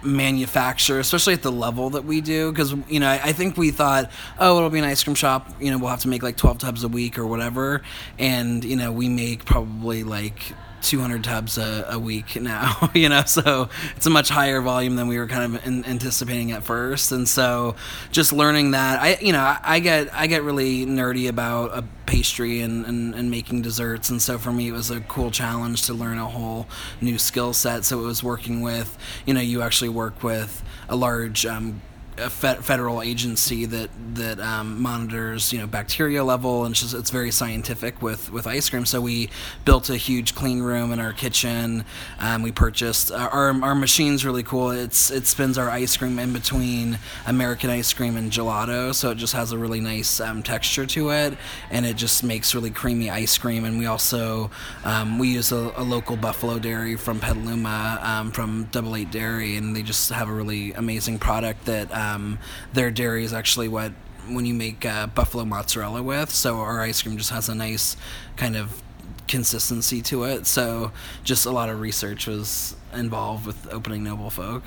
manufacture, especially at the level that we do. Because, you know, I, I, think we thought, oh, it'll be an ice cream shop. You know, we'll have to make like 12 tubs a week or whatever. And, you know, we make probably like 200 tubs a, a week now, <laughs> you know, so it's a much higher volume than we were kind of in, anticipating at first. And so just learning that, I, you know, I, I get, I get really nerdy about a pastry and, and, and making desserts. And so for me, it was a cool challenge to learn a whole new skill set. So it was working with, you know, you actually work with a large um, a fe- federal agency that that um, monitors you know bacteria level and it's, just, it's very scientific with with ice cream. So we built a huge clean room in our kitchen. Um, we purchased uh, our our machine's really cool. It's it spins our ice cream in between American ice cream and gelato, so it just has a really nice um, texture to it, and it just makes really creamy ice cream. And we also um, we use a, a, local buffalo dairy from Petaluma um, from Double Eight Dairy, and they just have a really amazing product that um, their dairy is actually what when you make uh, buffalo mozzarella with. So our ice cream just has a nice kind of consistency to it. So just a lot of research was involved with opening Noble Folk.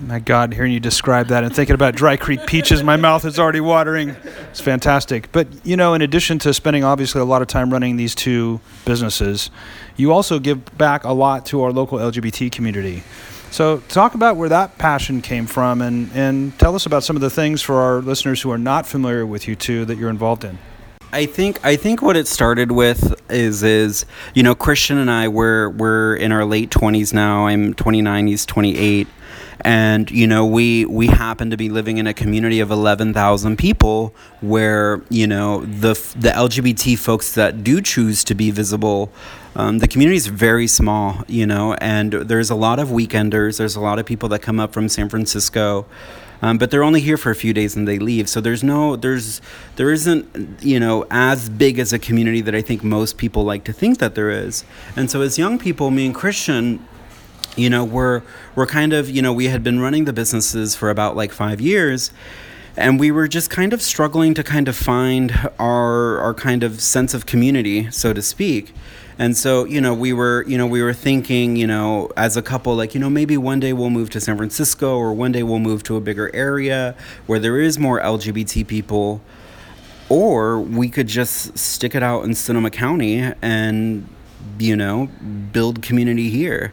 My God, hearing you describe that and thinking about Dry Creek peaches, my mouth is already watering. It's fantastic. But, you know, in addition to spending obviously a lot of time running these two businesses, you also give back a lot to our local LGBT community. So, talk about where that passion came from and, and tell us about some of the things for our listeners who are not familiar with you two that you're involved in. I think I think what it started with is is you know Christian and I we're we're in our late 20s now. I'm 29, he's 28 and you know we we happen to be living in a community of 11,000 people where you know the the LGBT folks that do choose to be visible um, the community is very small you know and there's a lot of weekenders. There's a lot of people that come up from San Francisco um, but they're only here for a few days and they leave. So there's no there's there isn't you know as big as a community that I think most people like to think that there is. And so as young people me and Christian you know we're we're kind of you know we had been running the businesses for about like five years and we were just kind of struggling to kind of find our our kind of sense of community so to speak and so you know we were you know we were thinking you know as a couple like you know maybe one day we'll move to san francisco or one day we'll move to a bigger area where there is more lgbt people or we could just stick it out in sonoma county and you know build community here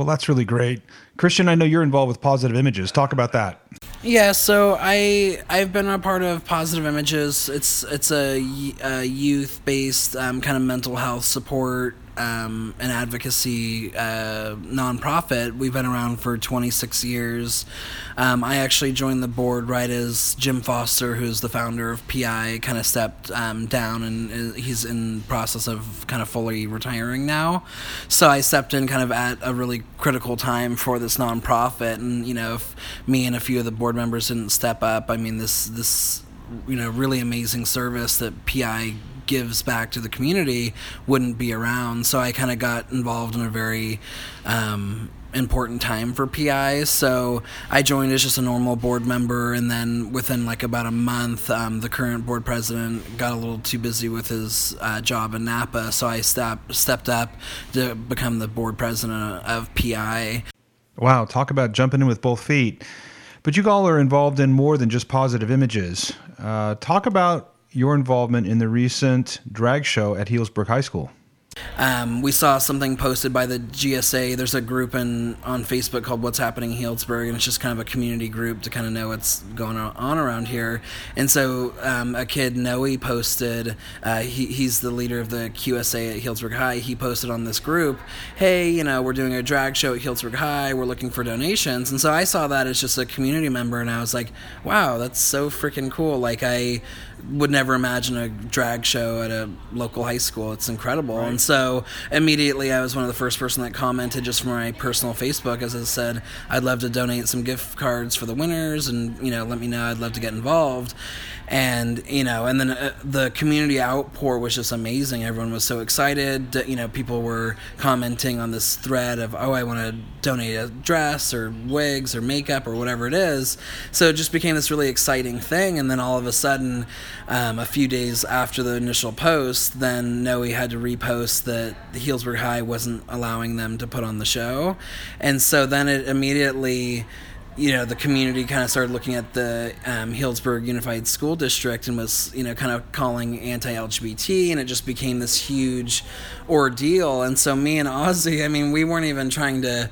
well, that's really great. Christian, I know you're involved with Positive Images. Talk about that. Yeah, so I I've been a part of Positive Images. It's it's a, a youth based um, kind of mental health support um, an advocacy uh, nonprofit. We've been around for 26 years. Um, I actually joined the board right as Jim Foster, who's the founder of PI, kind of stepped um, down and uh, he's in process of kind of fully retiring now. So I stepped in kind of at a really critical time for this nonprofit. And, you know, if me and a few of the board members didn't step up, I mean, this, this, you know, really amazing service that PI gives back to the community wouldn't be around. So I kind of got involved in a very um, important time for PI. So I joined as just a normal board member, and then within like about a month, um, the current board president got a little too busy with his uh, job in Napa. So I step, stepped up to become the board president of PI. Wow, talk about jumping in with both feet. But you all are involved in more than just positive images. Uh, talk about your involvement in the recent drag show at Healdsburg High School. Um, we saw something posted by the GSA. There's a group in on Facebook called "What's Happening in Healdsburg," and it's just kind of a community group to kind of know what's going on around here. And so, um, a kid Noe posted. Uh, he, he's the leader of the QSA at Healdsburg High. He posted on this group, "Hey, you know, we're doing a drag show at Healdsburg High. We're looking for donations." And so I saw that as just a community member, and I was like, "Wow, that's so freaking cool!" Like I would never imagine a drag show at a local high school. It's incredible. Right. And so immediately I was one of the first person that commented just from my personal Facebook as I said, I'd love to donate some gift cards for the winners and, you know, let me know I'd love to get involved and you know and then uh, the community outpour was just amazing. Everyone was so excited you know people were commenting on this thread of oh i want to donate a dress or wigs or makeup or whatever it is. So it just became this really exciting thing. And then all of a sudden um, a few days after the initial post then noe had to repost that the healdsburg high wasn't allowing them to put on the show. And so then it immediately you know the community kind of started looking at the um, Unified School District and was you know kind of calling anti-LGBT, and it just became this huge ordeal. And so me and Ozzy, I mean, we weren't even trying to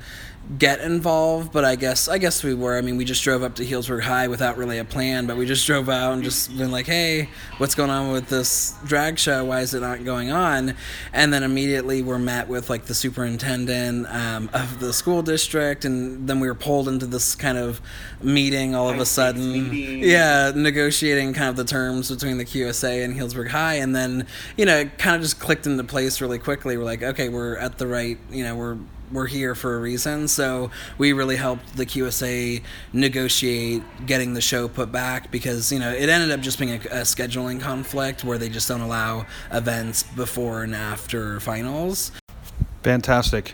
get involved, but I guess I guess we were. I mean, we just drove up to Healdsburg High without really a plan, but we just drove out and just been like, "Hey, what's going on with this drag show? Why is it not going on?" And then immediately we're met with like the superintendent um, of the school district, and then we were pulled into this kind of meeting all of a sudden. Yeah, negotiating kind of the terms between the QSA and Healdsburg High, and then you know, it kind of just clicked into place really quickly. We're like, okay, we're at the right, you know, we're we're here for a reason. So we really helped the QSA negotiate getting the show put back because you know it ended up just being a, a scheduling conflict where they just don't allow events before and after finals. Fantastic.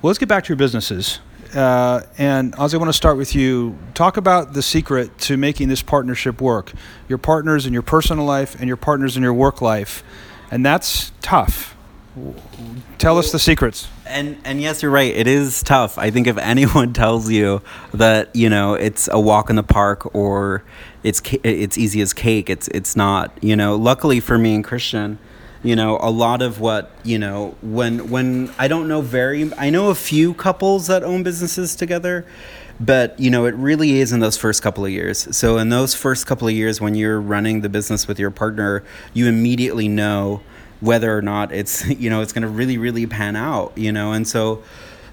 Well, let's get back to your businesses. Uh, and Ozzy, I want to start with you. Talk about the secret to making this partnership work. Your partners in your personal life and your partners in your work life, and that's tough. Tell us the secrets. And and yes, you're right. It is tough. I think if anyone <laughs> tells you that you know it's a walk in the park or it's it's easy as cake, it's it's not. You know, luckily for me and Christian, you know, a lot of what you know when when I don't know very I know a few couples that own businesses together. But you know, it really is in those first couple of years. So in those first couple of years, when you're running the business with your partner, you immediately know whether or not it's <laughs> you know it's going to really really pan out you know? And so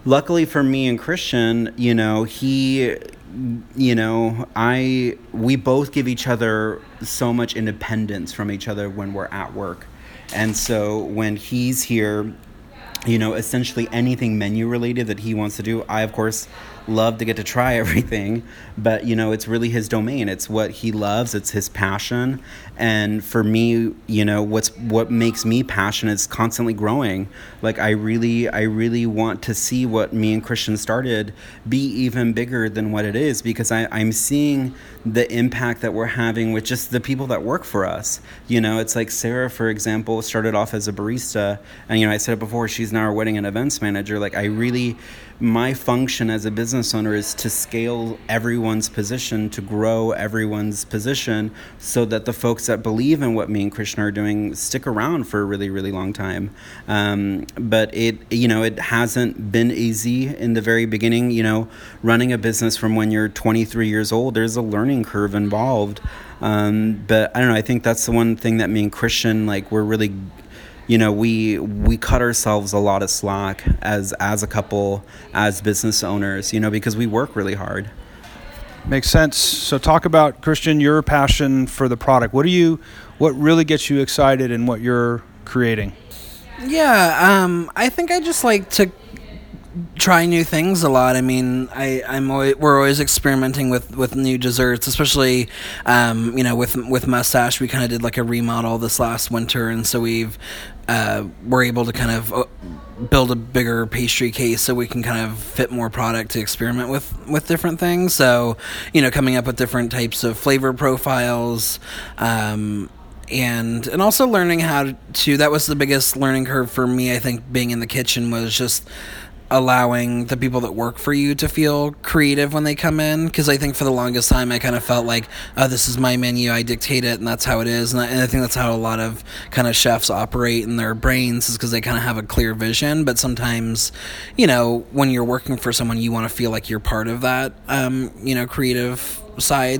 luckily for me and christian you know he you know i we both give each other so much independence from each other when we're at work. And so when he's here you know essentially anything menu related that he wants to do i of course love to get to try <laughs> everything, but you know, it's really his domain. It's what he loves, it's his passion. And for me, you know, what's what makes me passionate is constantly growing. Like I really I really want to see what me and Christian started be even bigger than what it is because I, I'm seeing the impact that we're having with just the people that work for us. You know, it's like Sarah, for example, started off as a barista and you know, I said it before, she's now our wedding and events manager. Like I really my function as a business owner is to scale everyone's position, to grow everyone's position, so that the folks that believe in what me and Christian are doing stick around for a really, really long time. Um, but it, you know, it hasn't been easy in the very beginning. You know, running a business from when you're 23 years old, there's a learning curve involved. Um, but I don't know. I think that's the one thing that me and Christian like we're really you know we we cut ourselves a lot of slack as as a couple as business owners you know because we work really hard makes sense so talk about christian your passion for the product what do you what really gets you excited in what you're creating yeah um, i think i just like to try new things a lot. I mean, I I'm always, we're always experimenting with with new desserts, especially um, you know with with mustache. We kind of did like a remodel this last winter, and so we've uh, we're able to kind of uh, build a bigger pastry case so we can kind of fit more product to experiment with with different things. So you know, coming up with different types of flavor profiles. Um, and and also learning how to that was the biggest learning curve for me i think being in the kitchen was just allowing the people that work for you to feel creative when they come in because i think for the longest time i kind of felt like oh this is my menu i dictate it and that's how it is. And I, and I think that's how a lot of kind of chefs operate in their brains is because they kind of have a clear vision. But sometimes you know when you're working for someone you want to feel like you're part of that um, you know creative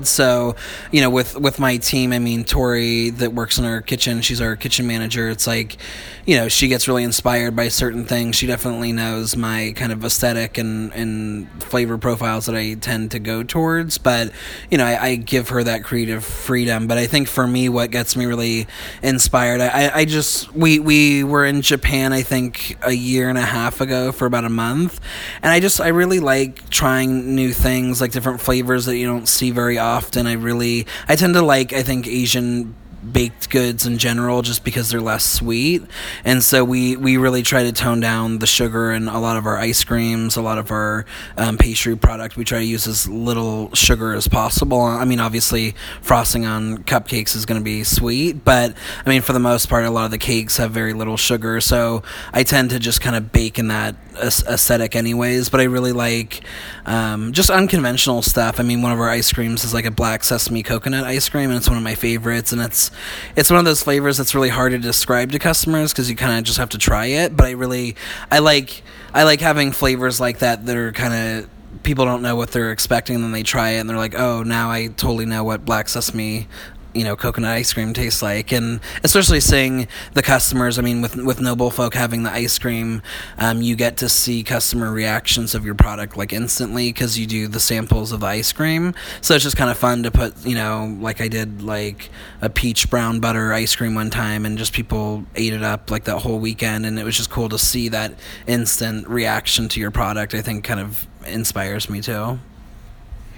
So, you know, with with my team, I mean, Tori that works in our kitchen, she's our kitchen manager. It's like, you know, she gets really inspired by certain things. She definitely knows my kind of aesthetic and and flavor profiles that I tend to go towards. But you know, I, I give her that creative freedom. But I think for me, what gets me really inspired, I, I just we we were in Japan, I think a year and a half ago for about a month, and I just I really like trying new things, like different flavors that you don't see very often. I really I tend to like I think Asian baked goods in general just because they're less sweet. And so we, we really try to tone down the sugar in a lot of our ice creams, a lot of our um, pastry product. We try to use as little sugar as possible. I mean, obviously, frosting on cupcakes is going to be sweet, but I mean, for the most part, a lot of the cakes have very little sugar. So I tend to just kind of bake in that aesthetic, anyways. But I really like um, just unconventional stuff. I mean, one of our ice creams is like a black sesame coconut ice cream, and it's one of my favorites. And it's it's one of those flavors that's really hard to describe to customers because you kind of just have to try it. But I really I like I like having flavors like that that are kind of people don't know what they're expecting and then they try it and they're like oh now i totally know what black sesame you know coconut ice cream tastes like. And especially seeing the customers i mean with with noble folk having the ice cream um, you get to see customer reactions of your product like instantly because you do the samples of the ice cream. So it's just kind of fun to put you know like i did like a peach brown butter ice cream one time and just people ate it up like that whole weekend. And it was just cool to see that instant reaction to your product. I think kind of inspires me too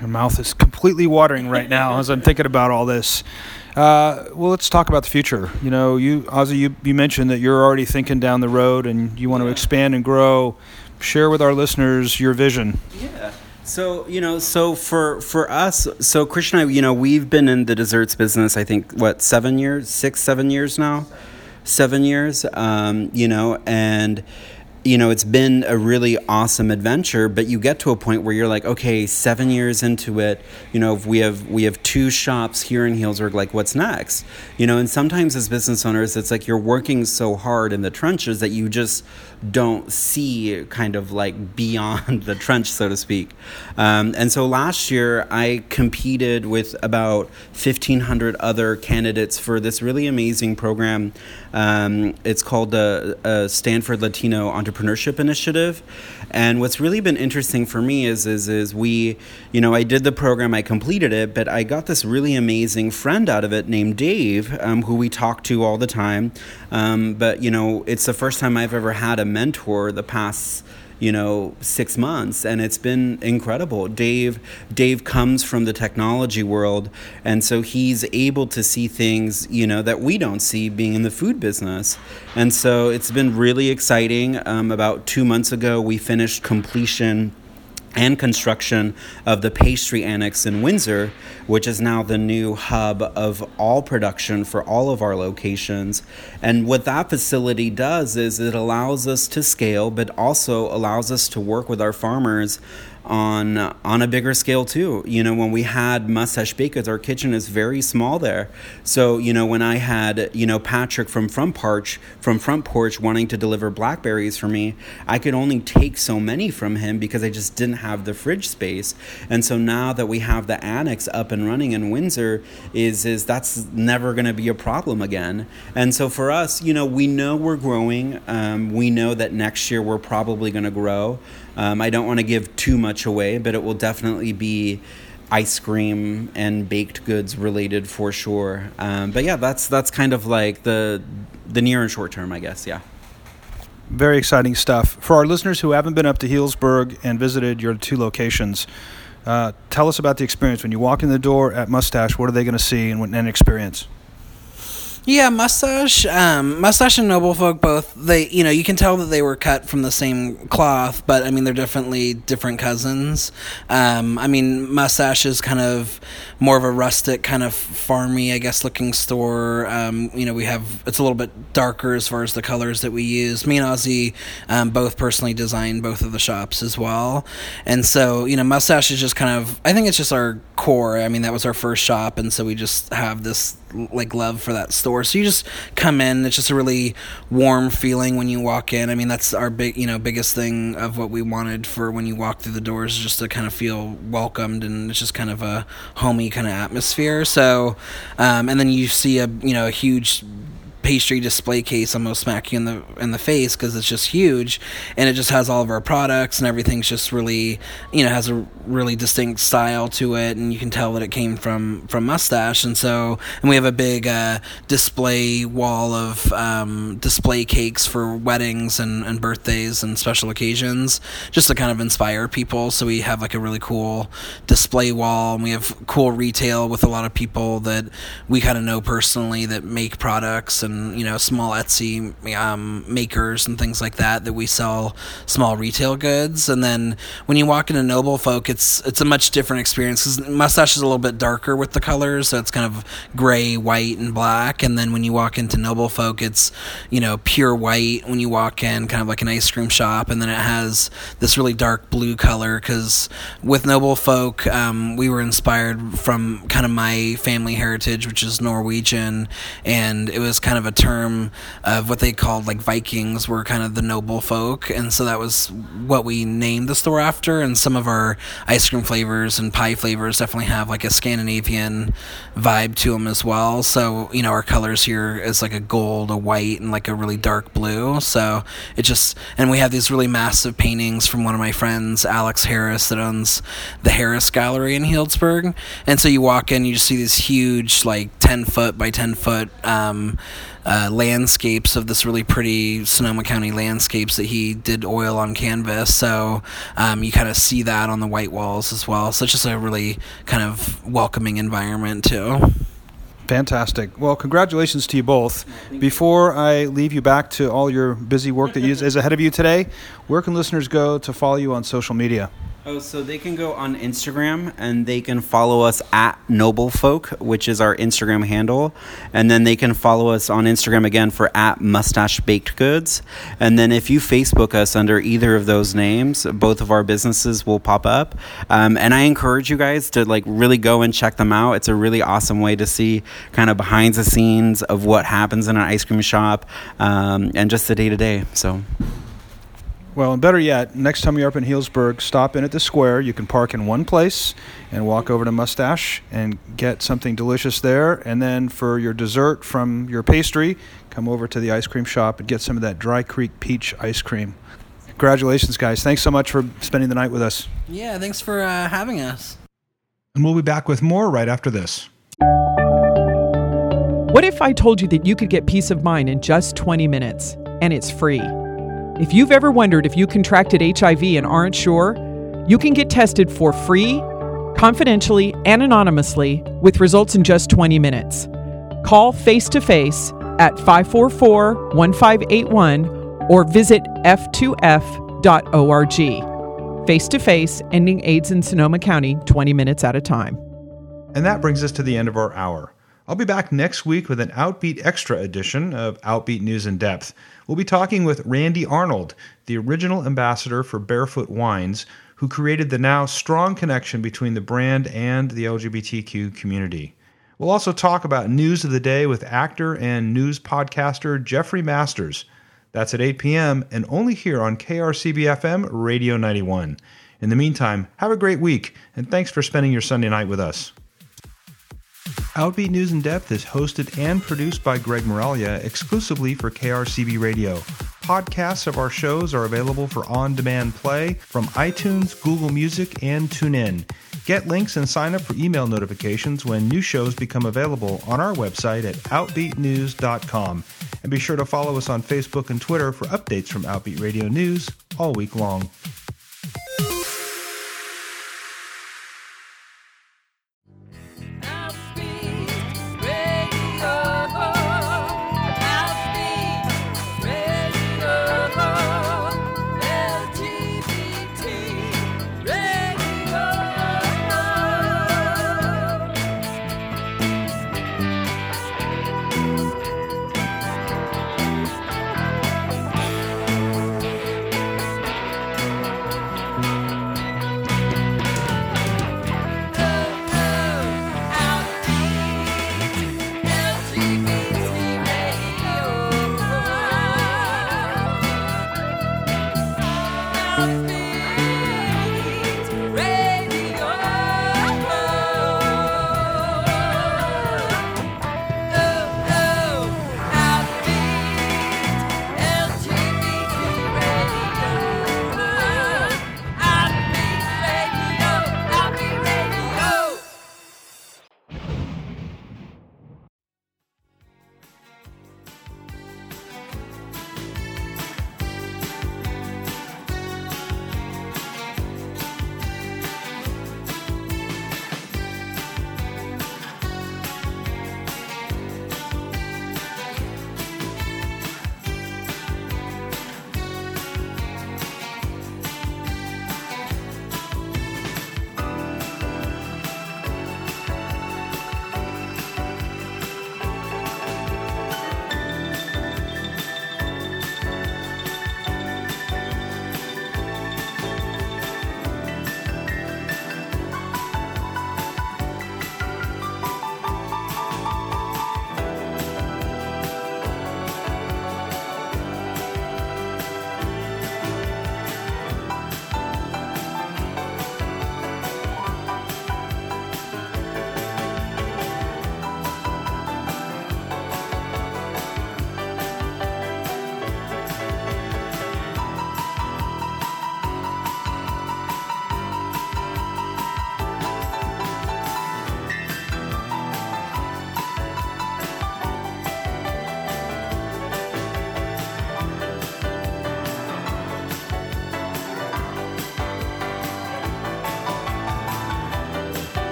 my mouth is completely watering right now as I'm thinking about all this. Uh, well, let's talk about the future. You know, you Ozzy, you, you mentioned that you're already thinking down the road and you want to expand and grow. Share with our listeners your vision. Yeah. So you know, so for for us, so Christian and I, you know, we've been in the desserts business. I think what seven years, six, seven years now, seven years. Um, you know, and you know, it's been a really awesome adventure, but you get to a point where you're like, okay, seven years into it, you know, we have we have two shops here in Healdsburg, like what's next? You know, and sometimes as business owners, it's like you're working so hard in the trenches that you just don't see kind of like <laughs> beyond the trench, so to speak. Um, and so last year, I competed with about 1,500 other candidates for this really amazing program. Um, it's called the uh, Stanford Latino Entrepreneurship Initiative. And what's really been interesting for me is, is, is we, you know, I did the program, I completed it, but I got this really amazing friend out of it named Dave, um, who we talk to all the time. Um, but, you know, it's the first time I've ever had a mentor the past you know six months and it's been incredible. Dave dave comes from the technology world and so he's able to see things you know that we don't see being in the food business. And so it's been really exciting. Um, about two months ago we finished completion and construction of the pastry annex in Windsor, which is now the new hub of all production for all of our locations. And what that facility does is it allows us to scale, but also allows us to work with our farmers on on a bigger scale too. You know, when we had Mustache Bakers, our kitchen is very small there. So you know, when I had you know Patrick from Front Porch from Front Porch wanting to deliver blackberries for me, I could only take so many from him because I just didn't have the fridge space. And so now that we have the annex up and running in Windsor, is is that's never going to be a problem again. And so for us, you know, we know we're growing. Um, we know that next year we're probably going to grow. Um, I don't want to give too much away, but it will definitely be ice cream and baked goods related for sure. Um, but yeah, that's that's kind of like the the near and short term, I guess. Yeah. Very exciting stuff. For our listeners who haven't been up to Healdsburg and visited your two locations, uh, tell us about the experience when you walk in the door at Mustache. What are they going to see and, and experience? Yeah, mustache, um, mustache and noble folk both. They, you know, you can tell that they were cut from the same cloth, but I mean, they're definitely different cousins. Um, I mean, mustache is kind of more of a rustic, kind of farmy, I guess, looking store. Um, you know, we have it's a little bit darker as far as the colors that we use. Me and Ozzy um, both personally designed both of the shops as well, and so you know, mustache is just kind of. I think it's just our core. I mean, that was our first shop, and so we just have this like love for that store. So you just come in. It's just a really warm feeling when you walk in. I mean, that's our big, you know, biggest thing of what we wanted for when you walk through the doors, just to kind of feel welcomed and it's just kind of a homey kind of atmosphere. So, um, and then you see a you know a huge pastry display case almost smack you in the in the face because it's just huge, and it just has all of our products and everything's just really you know has a really distinct style to it, and you can tell that it came from from Mustache, and so and we have a big uh, display wall of um, display cakes for weddings and, and birthdays and special occasions, just to kind of inspire people. So we have like a really cool display wall, and we have cool retail with a lot of people that we kind of know personally that make products and you know small Etsy um, makers and things like that that we sell small retail goods. And then when you walk into Noble Folk, it's it's a much different experience because Mustache is a little bit darker with the colors, so it's kind of gray, white, and black. And then when you walk into Noble Folk, it's you know pure white when you walk in, kind of like an ice cream shop, and then it has this really dark blue color because with Noble Folk, um, we were inspired from kind of my family heritage, which is Norwegian, and it was kind of a term of what they called like Vikings were kind of the noble folk, and so that was what we named the store after. And some of our ice cream flavors and pie flavors definitely have like a Scandinavian vibe to them as well. So you know our colors here is like a gold, a white, and like a really dark blue. So it just and we have these really massive paintings from one of my friends, Alex Harris, that owns the Harris Gallery in Healdsburg. And so you walk in, you just see these huge, like ten foot by ten foot. Um, uh, landscapes of this really pretty Sonoma County landscapes that he did oil on canvas. So um, you kind of see that on the white walls as well. So it's just a really kind of welcoming environment too. Fantastic. Well, congratulations to you both. Before I leave you back to all your busy work that <laughs> is ahead of you today, where can listeners go to follow you on social media? Oh, so they can go on Instagram and they can follow us at Noble Folk, which is our Instagram handle. And then they can follow us on Instagram again for at Mustache Baked Goods. And then if you Facebook us under either of those names, both of our businesses will pop up. Um, and I encourage you guys to like really go and check them out. It's a really awesome way to see kind of behind the scenes of what happens in an ice cream shop um, and just the day to day. So. Well, and better yet, next time you're up in Healdsburg, stop in at the square. You can park in one place and walk over to Mustache and get something delicious there. And then for your dessert from your pastry, come over to the ice cream shop and get some of that Dry Creek peach ice cream. Congratulations, guys. Thanks so much for spending the night with us. Yeah, thanks for uh, having us. And we'll be back with more right after this. What if I told you that you could get peace of mind in just 20 minutes and it's free? If you've ever wondered if you contracted HIV and aren't sure, you can get tested for free, confidentially, and anonymously with results in just 20 minutes. Call face to face at 544 1581 or visit f2f.org. Face to face, ending AIDS in Sonoma County 20 minutes at a time. And that brings us to the end of our hour. I'll be back next week with an Outbeat Extra edition of Outbeat News in Depth. We'll be talking with Randy Arnold, the original ambassador for Barefoot Wines, who created the now strong connection between the brand and the LGBTQ community. We'll also talk about news of the day with actor and news podcaster Jeffrey Masters. That's at 8 p.m. and only here on KRCB FM Radio 91. In the meantime, have a great week and thanks for spending your Sunday night with us. Outbeat News in Depth is hosted and produced by Greg Moralia exclusively for KRCB Radio. Podcasts of our shows are available for on demand play from iTunes, Google Music, and TuneIn. Get links and sign up for email notifications when new shows become available on our website at OutbeatNews.com. And be sure to follow us on Facebook and Twitter for updates from Outbeat Radio News all week long.